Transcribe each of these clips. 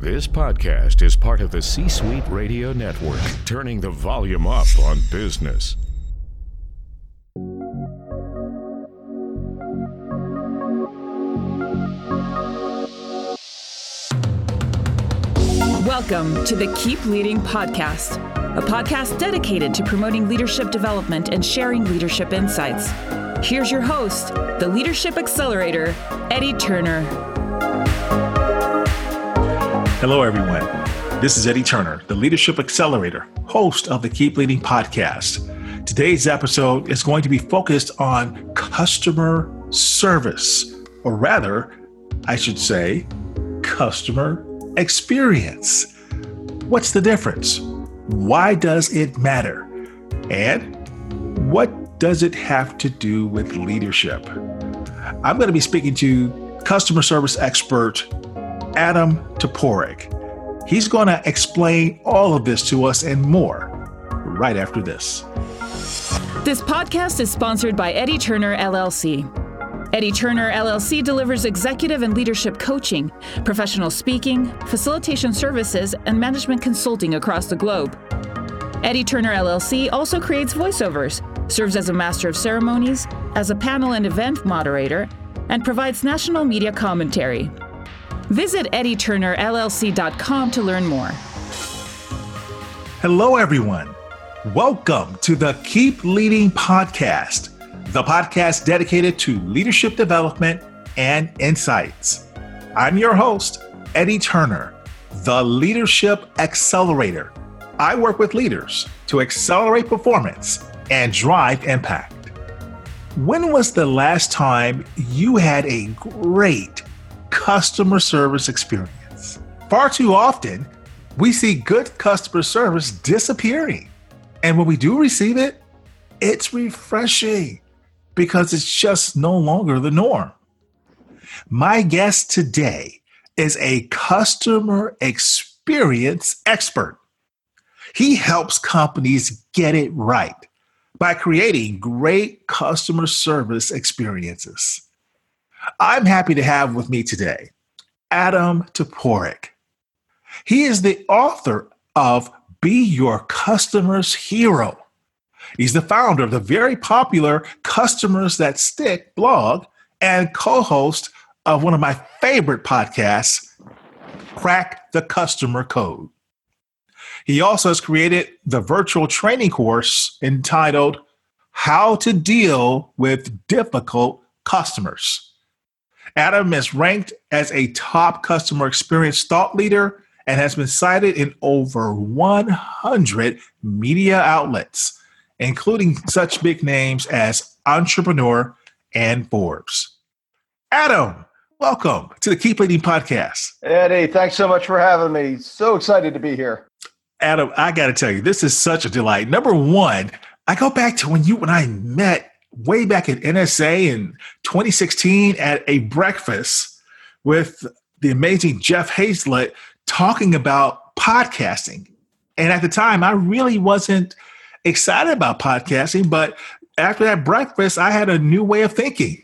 This podcast is part of the C Suite Radio Network, turning the volume up on business. Welcome to the Keep Leading Podcast, a podcast dedicated to promoting leadership development and sharing leadership insights. Here's your host, the Leadership Accelerator, Eddie Turner. Hello, everyone. This is Eddie Turner, the Leadership Accelerator, host of the Keep Leading Podcast. Today's episode is going to be focused on customer service, or rather, I should say, customer experience. What's the difference? Why does it matter? And what does it have to do with leadership? I'm going to be speaking to customer service expert Adam Toporek. He's going to explain all of this to us and more right after this. This podcast is sponsored by Eddie Turner LLC. Eddie Turner LLC delivers executive and leadership coaching, professional speaking, facilitation services, and management consulting across the globe. Eddie Turner LLC also creates voiceovers, serves as a master of ceremonies, as a panel and event moderator, and provides national media commentary. Visit eddieturnerllc.com to learn more. Hello, everyone. Welcome to the Keep Leading Podcast the podcast dedicated to leadership development and insights. I'm your host, Eddie Turner, the Leadership Accelerator. I work with leaders to accelerate performance and drive impact. When was the last time you had a great customer service experience? Far too often, we see good customer service disappearing. And when we do receive it, it's refreshing because it's just no longer the norm. My guest today is a customer experience expert. He helps companies get it right by creating great customer service experiences. I'm happy to have with me today Adam Toporek. He is the author of Be Your Customer's Hero He's the founder of the very popular Customers That Stick blog and co host of one of my favorite podcasts, Crack the Customer Code. He also has created the virtual training course entitled How to Deal with Difficult Customers. Adam is ranked as a top customer experience thought leader and has been cited in over 100 media outlets including such big names as Entrepreneur and Forbes. Adam, welcome to the Keep Leading podcast. Eddie, thanks so much for having me. So excited to be here. Adam, I got to tell you, this is such a delight. Number one, I go back to when you and I met way back at NSA in 2016 at a breakfast with the amazing Jeff Hayzlett talking about podcasting. And at the time, I really wasn't excited about podcasting, but after that breakfast, I had a new way of thinking.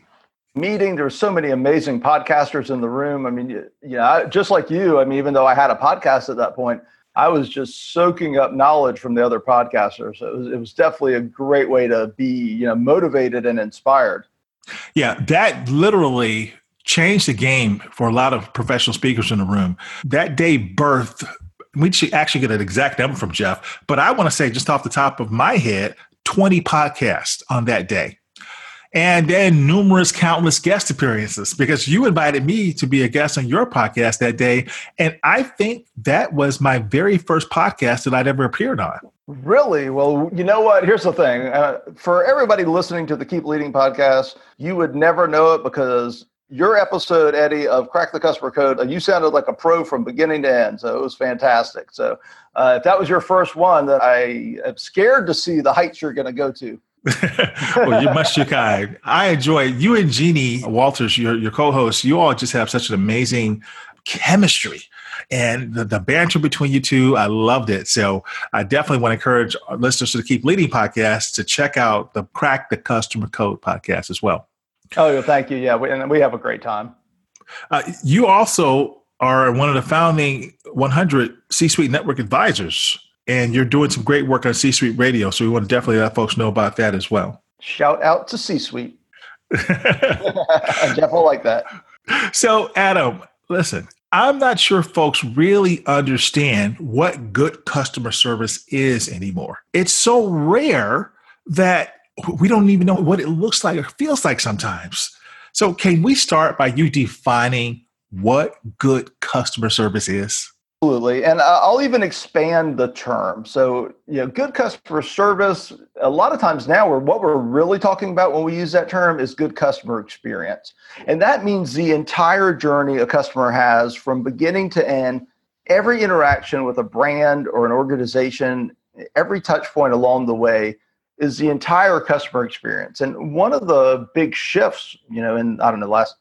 Meeting, there were so many amazing podcasters in the room. I mean, you know, just like you, I mean, even though I had a podcast at that point, I was just soaking up knowledge from the other podcasters. It was, it was definitely a great way to be, you know, motivated and inspired. Yeah, that literally changed the game for a lot of professional speakers in the room. That day birthed we should actually get an exact number from Jeff, but I want to say just off the top of my head, 20 podcasts on that day. And then numerous, countless guest appearances because you invited me to be a guest on your podcast that day. And I think that was my very first podcast that I'd ever appeared on. Really? Well, you know what? Here's the thing uh, for everybody listening to the Keep Leading podcast, you would never know it because your episode, Eddie, of Crack the Customer Code, uh, you sounded like a pro from beginning to end. So it was fantastic. So uh, if that was your first one, that I am scared to see the heights you're going to go to. well, you're much too kind. I enjoy you and Jeannie Walters, your, your co-host. You all just have such an amazing chemistry and the, the banter between you two i loved it so i definitely want to encourage our listeners to the keep leading podcast to check out the crack the customer code podcast as well Oh, thank you. Yeah, we, and we have a great time. Uh, you also are one of the founding 100 C-suite network advisors, and you're doing some great work on C-suite radio. So we want to definitely let folks know about that as well. Shout out to C-suite. I definitely like that. So, Adam, listen, I'm not sure folks really understand what good customer service is anymore. It's so rare that we don't even know what it looks like or feels like sometimes. So, can we start by you defining what good customer service is? Absolutely. And I'll even expand the term. So, you know, good customer service, a lot of times now, we're, what we're really talking about when we use that term is good customer experience. And that means the entire journey a customer has from beginning to end, every interaction with a brand or an organization, every touch point along the way is the entire customer experience. And one of the big shifts, you know, in I don't know, last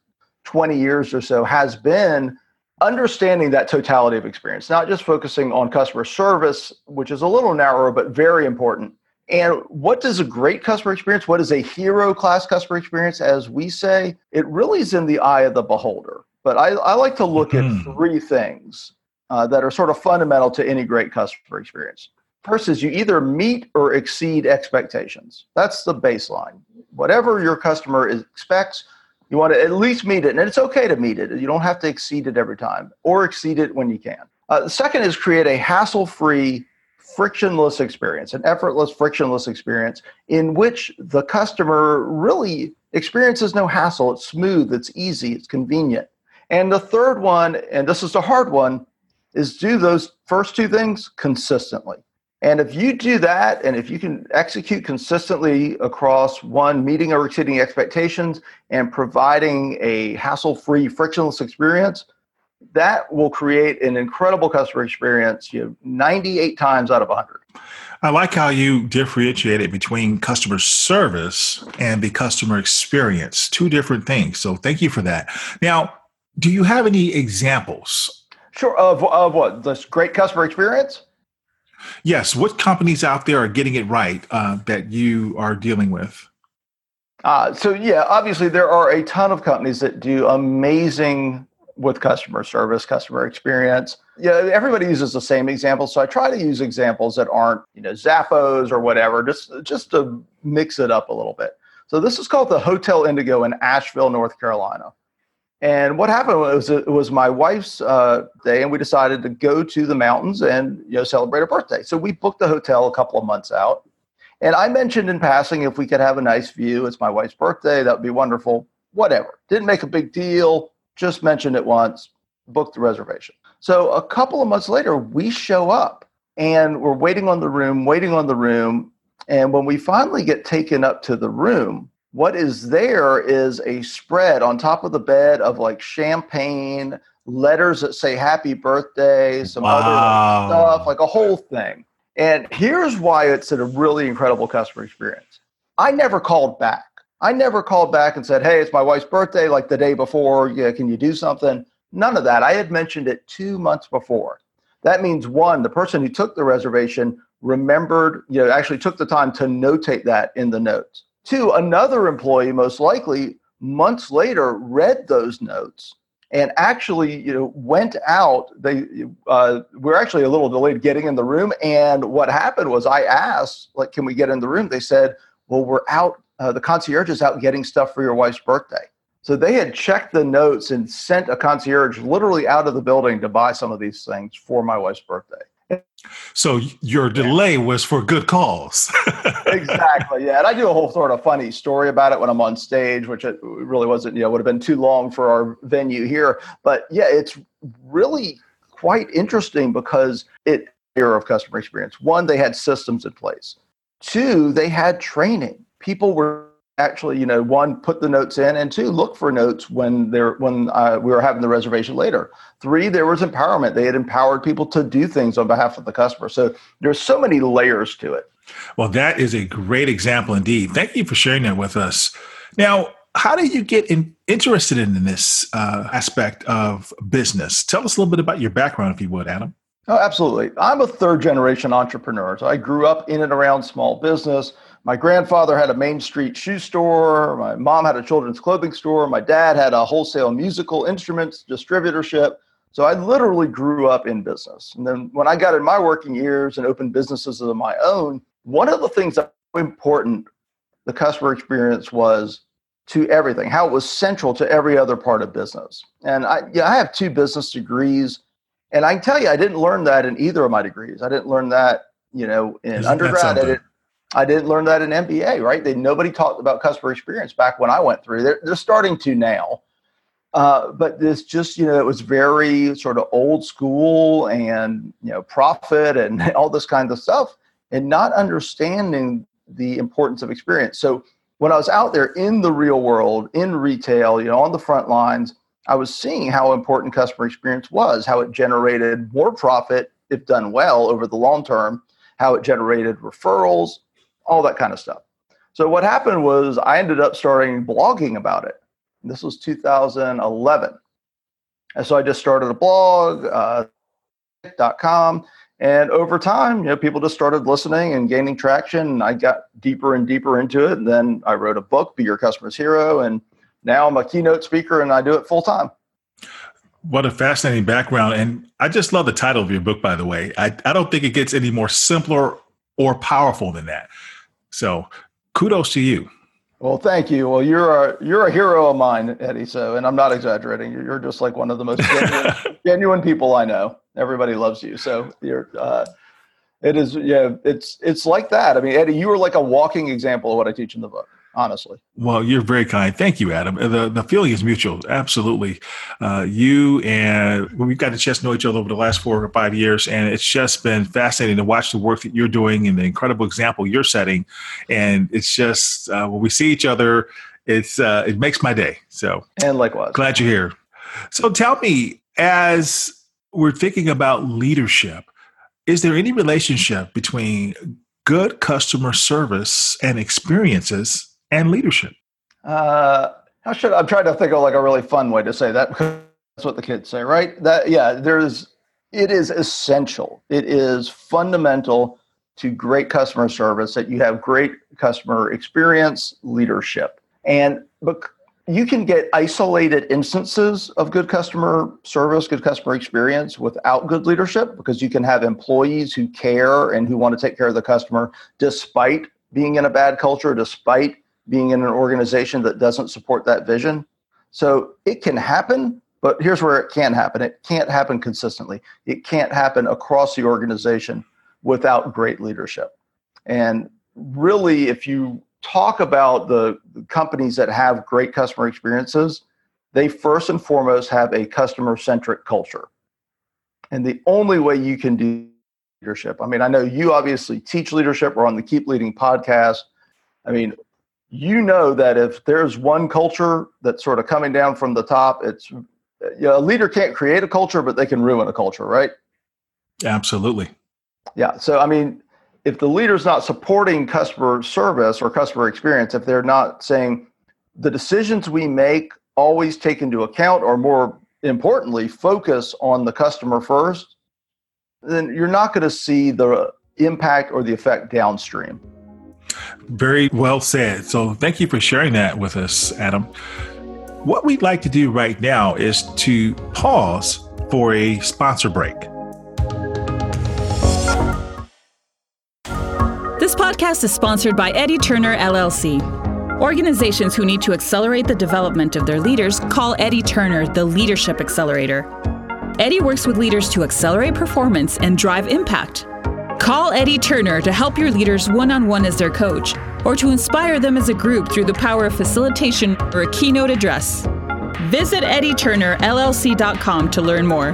20 years or so has been understanding that totality of experience, not just focusing on customer service, which is a little narrower but very important. And what does a great customer experience, what is a hero class customer experience, as we say, it really is in the eye of the beholder. But I, I like to look mm-hmm. at three things uh, that are sort of fundamental to any great customer experience. First is you either meet or exceed expectations. That's the baseline. Whatever your customer expects, you want to at least meet it. And it's okay to meet it. You don't have to exceed it every time or exceed it when you can. Uh, the second is create a hassle free, frictionless experience, an effortless, frictionless experience in which the customer really experiences no hassle. It's smooth, it's easy, it's convenient. And the third one, and this is the hard one, is do those first two things consistently. And if you do that, and if you can execute consistently across one, meeting or exceeding expectations and providing a hassle free, frictionless experience, that will create an incredible customer experience you know, 98 times out of 100. I like how you differentiated between customer service and the customer experience, two different things. So thank you for that. Now, do you have any examples? Sure. Of, of what? This great customer experience? Yes. What companies out there are getting it right uh, that you are dealing with? Uh, so, yeah, obviously, there are a ton of companies that do amazing with customer service, customer experience. Yeah, everybody uses the same examples, so I try to use examples that aren't, you know, Zappos or whatever, just just to mix it up a little bit. So this is called the Hotel Indigo in Asheville, North Carolina. And what happened was it was my wife's uh, day, and we decided to go to the mountains and you know celebrate her birthday. So we booked the hotel a couple of months out. And I mentioned in passing if we could have a nice view, it's my wife's birthday, that would be wonderful. Whatever. Didn't make a big deal. Just mentioned it once. Booked the reservation. So a couple of months later, we show up and we're waiting on the room, waiting on the room. And when we finally get taken up to the room, what is there is a spread on top of the bed of like champagne, letters that say happy birthday, some wow. other stuff, like a whole thing. And here's why it's a really incredible customer experience. I never called back. I never called back and said, Hey, it's my wife's birthday, like the day before. Yeah, can you do something? None of that. I had mentioned it two months before. That means one, the person who took the reservation remembered, you know, actually took the time to notate that in the notes. Two, another employee, most likely months later, read those notes and actually, you know, went out. They uh, we're actually a little delayed getting in the room. And what happened was, I asked, like, can we get in the room? They said, well, we're out. Uh, the concierge is out getting stuff for your wife's birthday. So they had checked the notes and sent a concierge literally out of the building to buy some of these things for my wife's birthday. So your delay was for good cause. exactly. Yeah. And I do a whole sort of funny story about it when I'm on stage, which it really wasn't, you know, would have been too long for our venue here. But yeah, it's really quite interesting because it era of customer experience. One, they had systems in place. Two, they had training. People were actually, you know, one put the notes in, and two look for notes when they're when uh, we were having the reservation later. Three, there was empowerment; they had empowered people to do things on behalf of the customer. So there's so many layers to it. Well, that is a great example indeed. Thank you for sharing that with us. Now, how did you get in, interested in this uh, aspect of business? Tell us a little bit about your background, if you would, Adam. Oh, absolutely. I'm a third generation entrepreneur. So I grew up in and around small business. My grandfather had a Main Street shoe store. My mom had a children's clothing store. My dad had a wholesale musical instruments distributorship. So I literally grew up in business. And then when I got in my working years and opened businesses of my own, one of the things that was important, the customer experience was to everything, how it was central to every other part of business. And I, yeah, I have two business degrees, and I can tell you, I didn't learn that in either of my degrees. I didn't learn that, you know, in Isn't undergrad. I didn't, I didn't learn that in MBA, right? They nobody talked about customer experience back when I went through. They're, they're starting to now, uh, but this just, you know, it was very sort of old school and you know, profit and all this kind of stuff, and not understanding the importance of experience. So when I was out there in the real world, in retail, you know, on the front lines, I was seeing how important customer experience was, how it generated more profit if done well over the long term, how it generated referrals, all that kind of stuff. So what happened was I ended up starting blogging about it. This was 2011. And so I just started a blog, uh, .com, and over time, you know, people just started listening and gaining traction. And I got deeper and deeper into it. And then I wrote a book, Be Your Customer's Hero. And now I'm a keynote speaker and I do it full time. What a fascinating background. And I just love the title of your book, by the way. I, I don't think it gets any more simpler or powerful than that. So kudos to you. Well, thank you. Well, you're a you're a hero of mine, Eddie. So, and I'm not exaggerating. You're, you're just like one of the most genuine, genuine people I know. Everybody loves you. So you're. Uh, it is. Yeah. It's it's like that. I mean, Eddie, you are like a walking example of what I teach in the book honestly. Well, you're very kind. Thank you, Adam. The the feeling is mutual. Absolutely. Uh, you and we've got a chance to know each other over the last four or five years, and it's just been fascinating to watch the work that you're doing and the incredible example you're setting. And it's just uh, when we see each other, it's uh, it makes my day. So and likewise, glad you're here. So tell me, as we're thinking about leadership, is there any relationship between good customer service and experiences and leadership? Uh, how should I'm trying to think of like a really fun way to say that because that's what the kids say, right? That yeah, there's it is essential. It is fundamental to great customer service that you have great customer experience leadership. And but you can get isolated instances of good customer service, good customer experience without good leadership because you can have employees who care and who want to take care of the customer despite being in a bad culture, despite being in an organization that doesn't support that vision. So it can happen, but here's where it can happen it can't happen consistently, it can't happen across the organization without great leadership. And really, if you talk about the companies that have great customer experiences, they first and foremost have a customer centric culture. And the only way you can do leadership, I mean, I know you obviously teach leadership, we're on the Keep Leading podcast. I mean, you know that if there's one culture that's sort of coming down from the top, it's you know, a leader can't create a culture, but they can ruin a culture, right? Absolutely. Yeah. So, I mean, if the leader's not supporting customer service or customer experience, if they're not saying the decisions we make always take into account, or more importantly, focus on the customer first, then you're not going to see the impact or the effect downstream. Very well said. So thank you for sharing that with us, Adam. What we'd like to do right now is to pause for a sponsor break. This podcast is sponsored by Eddie Turner LLC. Organizations who need to accelerate the development of their leaders call Eddie Turner the Leadership Accelerator. Eddie works with leaders to accelerate performance and drive impact Call Eddie Turner to help your leaders one on one as their coach, or to inspire them as a group through the power of facilitation or a keynote address. Visit EddieTurnerLLC.com to learn more.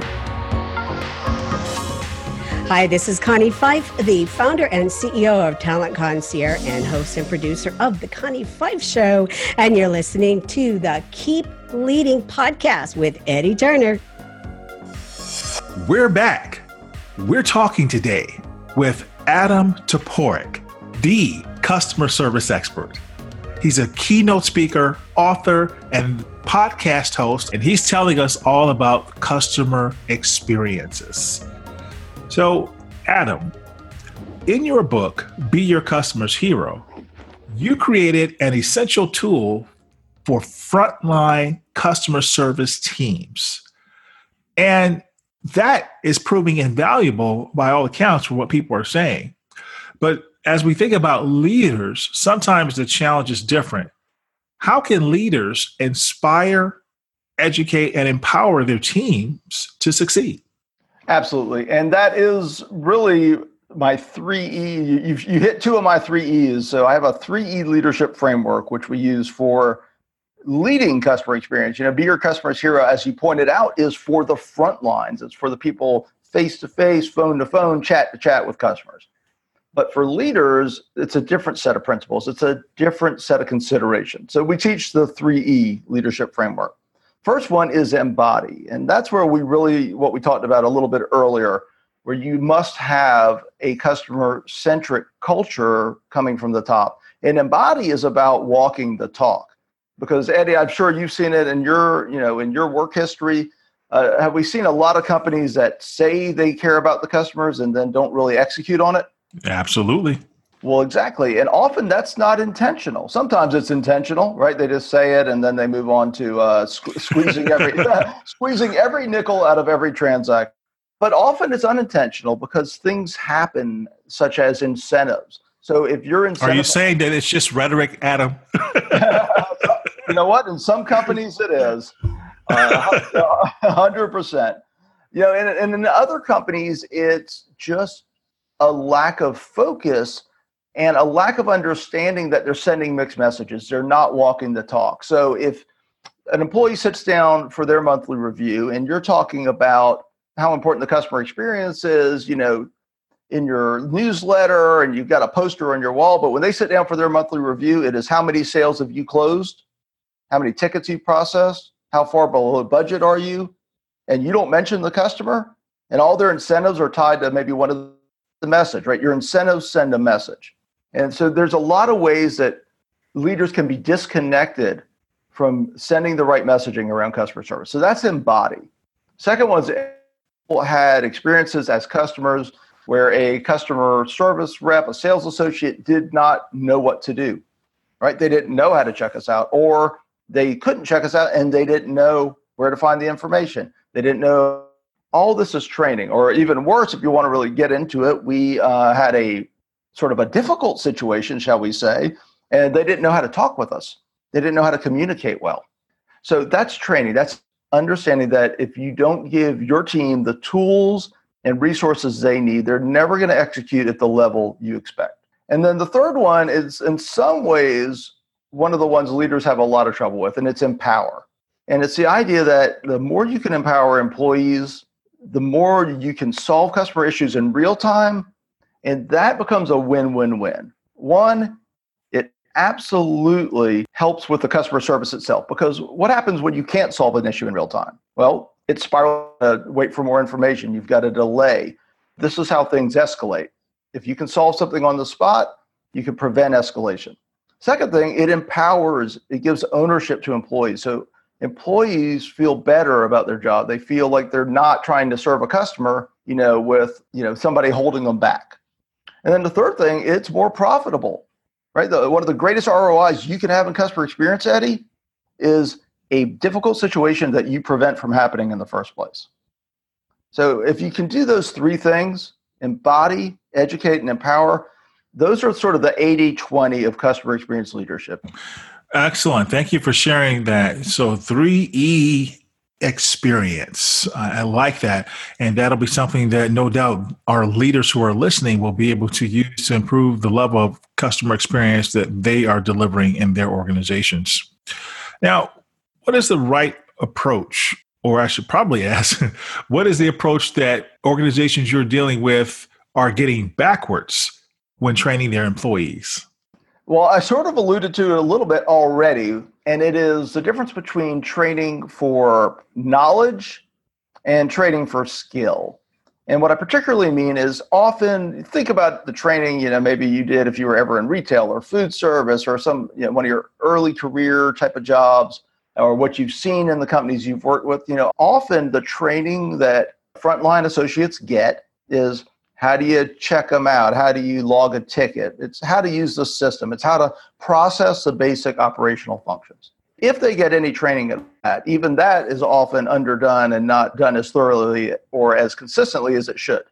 Hi, this is Connie Pheiff, the founder and CEO of Talent Concierge and host and producer of The Connie Pheiff Show. And you're listening to the Keep Leading podcast with Eddie Turner. We're back. We're talking today with Adam Toporek, the customer service expert. He's a keynote speaker, author, and podcast host, and he's telling us all about customer experiences. So, Adam, in your book, Be Your Customer's Hero, you created an essential tool for frontline customer service teams. And that is proving invaluable by all accounts for what people are saying. But as we think about leaders, sometimes the challenge is different. How can leaders inspire, educate, and empower their teams to succeed? Absolutely. And that is really my three E. You, you hit two of my three E's. So I have a three E leadership framework, which we use for leading customer experience. You know, be your customer's hero, as you pointed out, is for the front lines. It's for the people face to face, phone to phone, chat to chat with customers. But for leaders, it's a different set of principles. It's a different set of considerations. So we teach the 3E leadership framework. First one is embody. And that's where we really, what we talked about a little bit earlier, where you must have a customer centric culture coming from the top. And embody is about walking the talk. Because Eddie, I'm sure you've seen it in your, you know, in your work history. Uh, have we seen a lot of companies that say they care about the customers and then don't really execute on it? Absolutely. Well, exactly. And often that's not intentional. Sometimes it's intentional, right? They just say it and then they move on to uh, sque- squeezing every squeezing every nickel out of every transaction. But often it's unintentional because things happen, such as incentives. So if you're Are you saying that it's just rhetoric, Adam? you know what? In some companies, it is uh, hundred percent. You know, and, and in other companies, it's just a lack of focus and a lack of understanding that they're sending mixed messages. They're not walking the talk. So if an employee sits down for their monthly review and you're talking about how important the customer experience is, you know, in your newsletter and you've got a poster on your wall, but when they sit down for their monthly review, it is how many sales have you closed? How many tickets you processed? How far below budget are you? And you don't mention the customer, and all their incentives are tied to maybe one of the message, right? Your incentives send a message. And so there's a lot of ways that leaders can be disconnected from sending the right messaging around customer service. So that's embody. Second one people had experiences as customers where a customer service rep, a sales associate did not know what to do, right? They didn't know how to check us out, or they couldn't check us out and they didn't know where to find the information. They didn't know all this is training, or even worse, if you want to really get into it, we uh, had a sort of a difficult situation, shall we say, and they didn't know how to talk with us. They didn't know how to communicate well. So that's training. That's understanding that if you don't give your team the tools and resources they need, they're never going to execute at the level you expect. And then the third one is, in some ways, one of the ones leaders have a lot of trouble with, and it's empower. And it's the idea that the more you can empower employees, the more you can solve customer issues in real time. And that becomes a win win win. One, it absolutely helps with the customer service itself because what happens when you can't solve an issue in real time? Well, it spirals, uh, wait for more information. You've got a delay. This is how things escalate. If you can solve something on the spot, you can prevent escalation. Second thing, it empowers, it gives ownership to employees. So employees feel better about their job. They feel like they're not trying to serve a customer, you know, with, you know, somebody holding them back. And then the third thing, it's more profitable, right? The, one of the greatest ROIs you can have in customer experience, Eddie, is a difficult situation that you prevent from happening in the first place. So if you can do those three things, embody, educate, and empower, those are sort of the 80 20 of customer experience leadership. Excellent. Thank you for sharing that. So, 3E experience. I, I, like that. And that'll be something that no doubt our leaders who are listening will be able to use to improve the level of customer experience that they are delivering in their organizations. Now, what is the right approach or I should probably ask, what is the approach that organizations you're dealing with are getting backwards when training their employees? Well, I sort of alluded to it a little bit already, and it is the difference between training for knowledge and training for skill. And what I particularly mean is often think about the training, you know, maybe you did if you were ever in retail or food service or some, you know, one of your early career type of jobs or what you've seen in the companies you've worked with, you know, often the training that frontline associates get is how do you check them out? How do you log a ticket? It's how to use the system. It's how to process the basic operational functions. If they get any training in that, even that is often underdone and not done as thoroughly or as consistently as it should.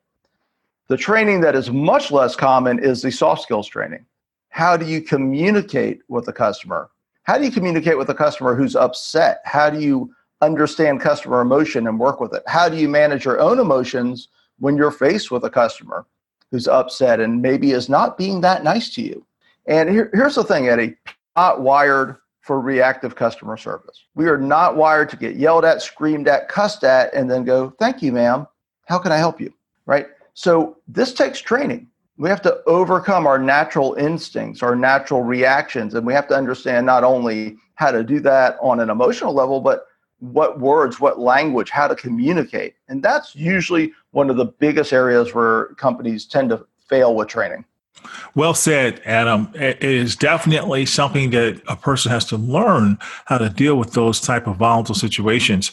The training that is much less common is the soft skills training. How do you communicate with the customer? How do you communicate with a customer who's upset? How do you understand customer emotion and work with it? How do you manage your own emotions when you're faced with a customer who's upset and maybe is not being that nice to you? And here, here's the thing, Eddie not wired for reactive customer service. We are not wired to get yelled at, screamed at, cussed at, and then go, Thank you, ma'am. How can I help you? Right? So this takes training we have to overcome our natural instincts, our natural reactions, and we have to understand not only how to do that on an emotional level, but what words, what language, how to communicate. And that's usually one of the biggest areas where companies tend to fail with training. Well said, Adam. It is definitely something that a person has to learn how to deal with those type of volatile situations.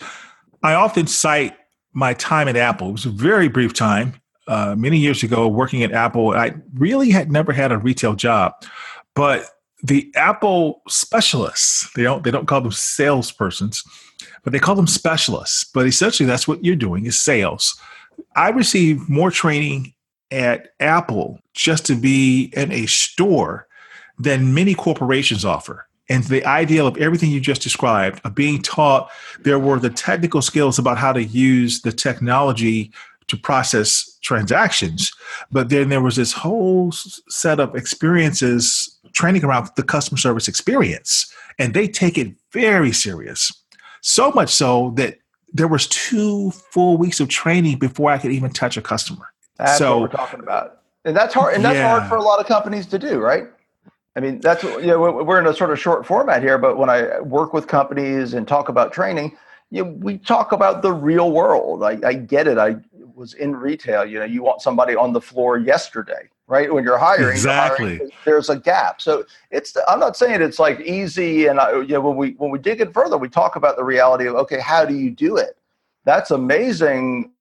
I often cite my time at Apple. It was a very brief time uh, many years ago working at Apple. I really had never had a retail job, but the Apple specialists, they don't, they don't call them salespersons, but they call them specialists. But essentially, that's what you're doing is sales. I received more training at Apple just to be in a store than many corporations offer. And the ideal of everything you just described, of being taught, there were the technical skills about how to use the technology to process transactions. But then there was this whole set of experiences training around the customer service experience, and they take it very serious. So much so that there was two full weeks of training before I could even touch a customer. That's so, what we're talking about, and that's hard. And that's yeah. hard for a lot of companies to do, right? I mean, that's you know we're in a sort of short format here, but when I work with companies and talk about training, you know, we talk about the real world. I, I get it. I was in retail. You know, you want somebody on the floor yesterday, right? When you're hiring, exactly. You're hiring, there's a gap. So it's. I'm not saying it's like easy. And I, you know, when we when we dig in further, we talk about the reality of okay, how do you do it? That's amazing.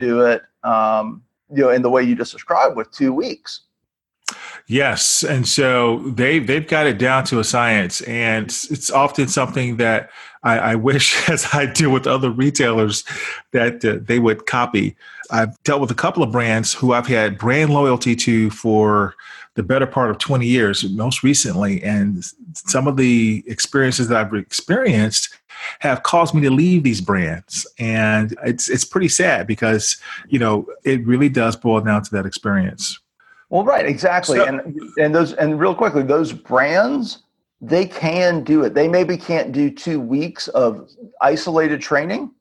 Do it. Um, you know, in the way you just described with two weeks. Yes, and so they they've got it down to a science, and it's, often something that I, I, wish, as I do with other retailers, that uh, they would copy. I've dealt with a couple of brands who I've had brand loyalty to for the better part of 20 years, most recently, and some of the experiences that I've experienced have caused me to leave these brands, and it's it's pretty sad because you know it really does boil down to that experience. Well, right, exactly, so, and and those and real quickly, those brands they can do it. They maybe can't do two weeks of isolated training,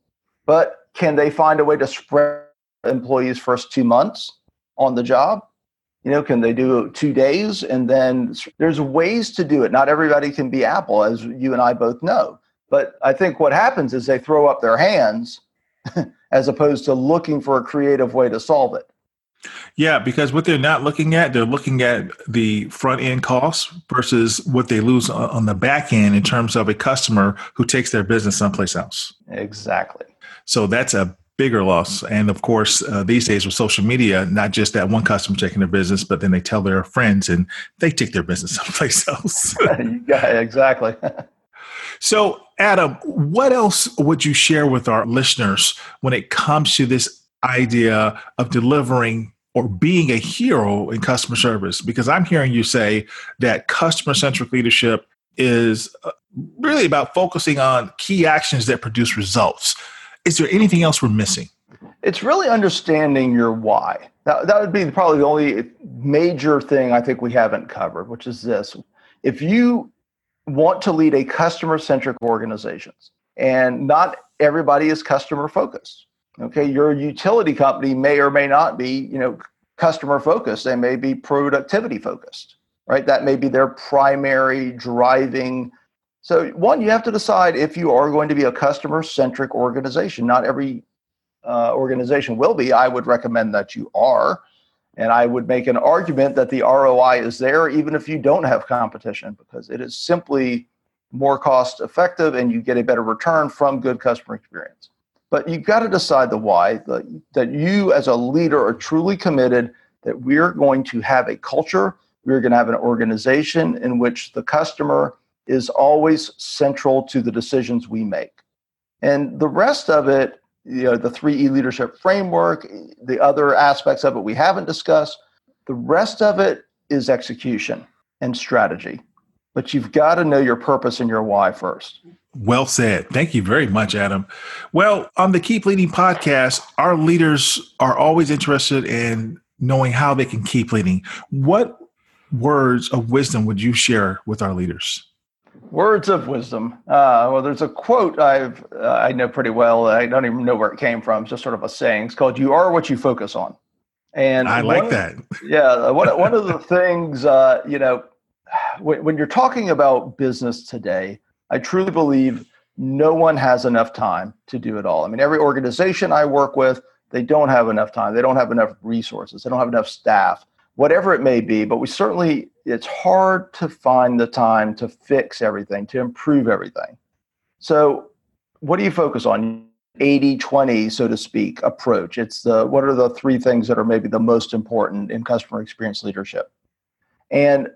but can they find a way to spread employees' first two months on the job? You know, can they do two days and then there's ways to do it. Not everybody can be Apple, as you and I both know. But I think what happens is they throw up their hands as opposed to looking for a creative way to solve it. Yeah, because what they're not looking at, they're looking at the front end costs versus what they lose on the back end in terms of a customer who takes their business someplace else. Exactly. So that's a bigger loss. And of course, uh, these days with social media, not just that one customer taking their business, but then they tell their friends and they take their business someplace else. yeah, exactly. so, Adam, what else would you share with our listeners when it comes to this idea of delivering or being a hero in customer service because i'm hearing you say that customer centric leadership is uh, really about focusing on key actions that produce results. Is there anything else we're missing? It's really understanding your why. That, that would be probably the only major thing i think we haven't covered which is this. If you want to lead a customer centric organization and not everybody is customer focused. Okay, your utility company may or may not be, you know, customer focused. They may be productivity focused, right? That may be their primary driving. So, one, you have to decide if you are going to be a customer centric organization. Not every uh, organization will be. I would recommend that you are. And I would make an argument that the ROI is there even if you don't have competition because it is simply more cost effective and you get a better return from good customer experience. But you've got to decide the why, the, that you as a leader are truly committed that we're going to have a culture, we're going to have an organization in which the customer is always central to the decisions we make. And the rest of it you know, the 3E leadership framework, the other aspects of it we haven't discussed. The rest of it is execution and strategy. But you've got to know your purpose and your why first. Well said. Thank you very much, Adam. Well, on the Keep Leading podcast, our leaders are always interested in knowing how they can keep leading. What words of wisdom would you share with our leaders? Words of wisdom. Uh, well, there's a quote I've uh, I know pretty well. I don't even know where it came from. It's just sort of a saying. It's called "You are what you focus on." And I like that. Yeah, one one of the things uh, you know when, when you're talking about business today, I truly believe no one has enough time to do it all. I mean, every organization I work with, they don't have enough time. They don't have enough resources. They don't have enough staff whatever it may be, but we certainly, it's hard to find the time to fix everything, to improve everything. So, what do you focus on? 80 20, so to speak, approach. It's the what are the three things that are maybe the most important in customer experience leadership? And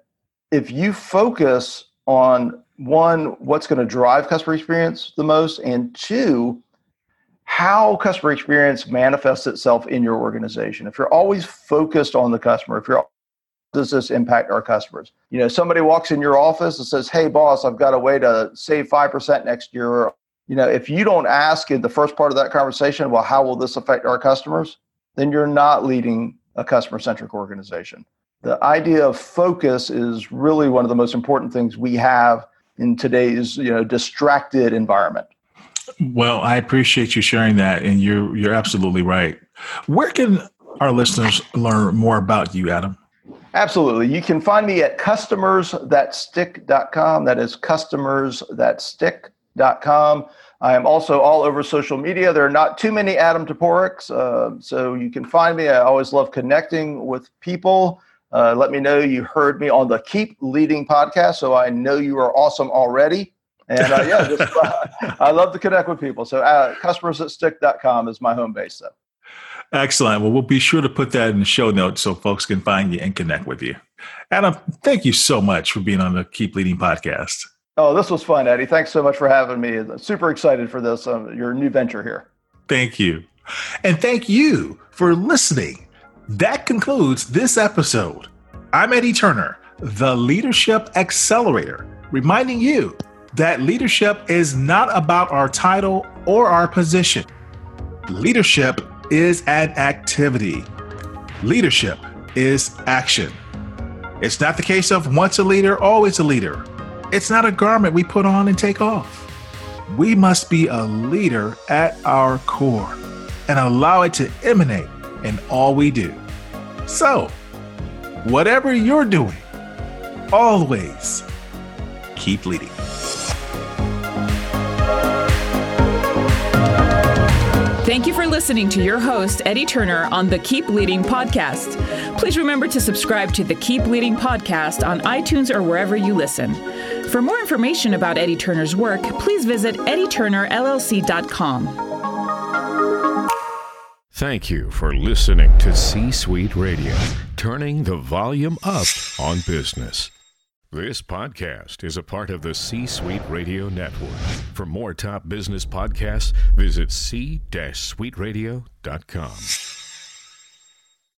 if you focus on one, what's going to drive customer experience the most, and two, how customer experience manifests itself in your organization. If you're always focused on the customer, if you're does this impact our customers? You know, somebody walks in your office and says, "Hey, boss, I've got a way to save five percent next year." You know, if you don't ask in the first part of that conversation, well, how will this affect our customers? Then you're not leading a customer-centric organization. The idea of focus is really one of the most important things we have in today's you know distracted environment. Well, I appreciate you sharing that, and you're you're absolutely right. Where can our listeners learn more about you, Adam? Absolutely. You can find me at customersthatstick.com. That is customersthatstick.com. I am also all over social media. There are not too many Adam Toporeks, uh, so you can find me. I always love connecting with people. Uh, let me know you heard me on the Keep Leading podcast, so I know you are awesome already. And uh, yeah, just, uh, I love to connect with people. So uh, customersthatstick.com is my home base. So. Excellent. Well, we'll be sure to put that in the show notes so folks can find you and connect with you. Adam, thank you so much for being on the Keep Leading podcast. Oh, this was fun, Eddie. Thanks so much for having me. super excited for this, um, your new venture here. Thank you. And thank you for listening. That concludes this episode. I'm Eddie Turner, the Leadership Accelerator, reminding you that leadership is not about our title or our position. Leadership is an activity. Leadership is action. It's not the case of once a leader, always a leader. It's not a garment we put on and take off. We must be a leader at our core and allow it to emanate in all we do. So, whatever you're doing, always keep leading. Thank you for listening to your host, Eddie Turner, on the Keep Leading podcast. Please remember to subscribe to the Keep Leading podcast on iTunes or wherever you listen. For more information about Eddie Turner's work, please visit eddieturnerllc.com. Thank you for listening to C Suite Radio, turning the volume up on business. This podcast is a part of the C Suite Radio Network. For more top business podcasts, visit c-suiteradio.com.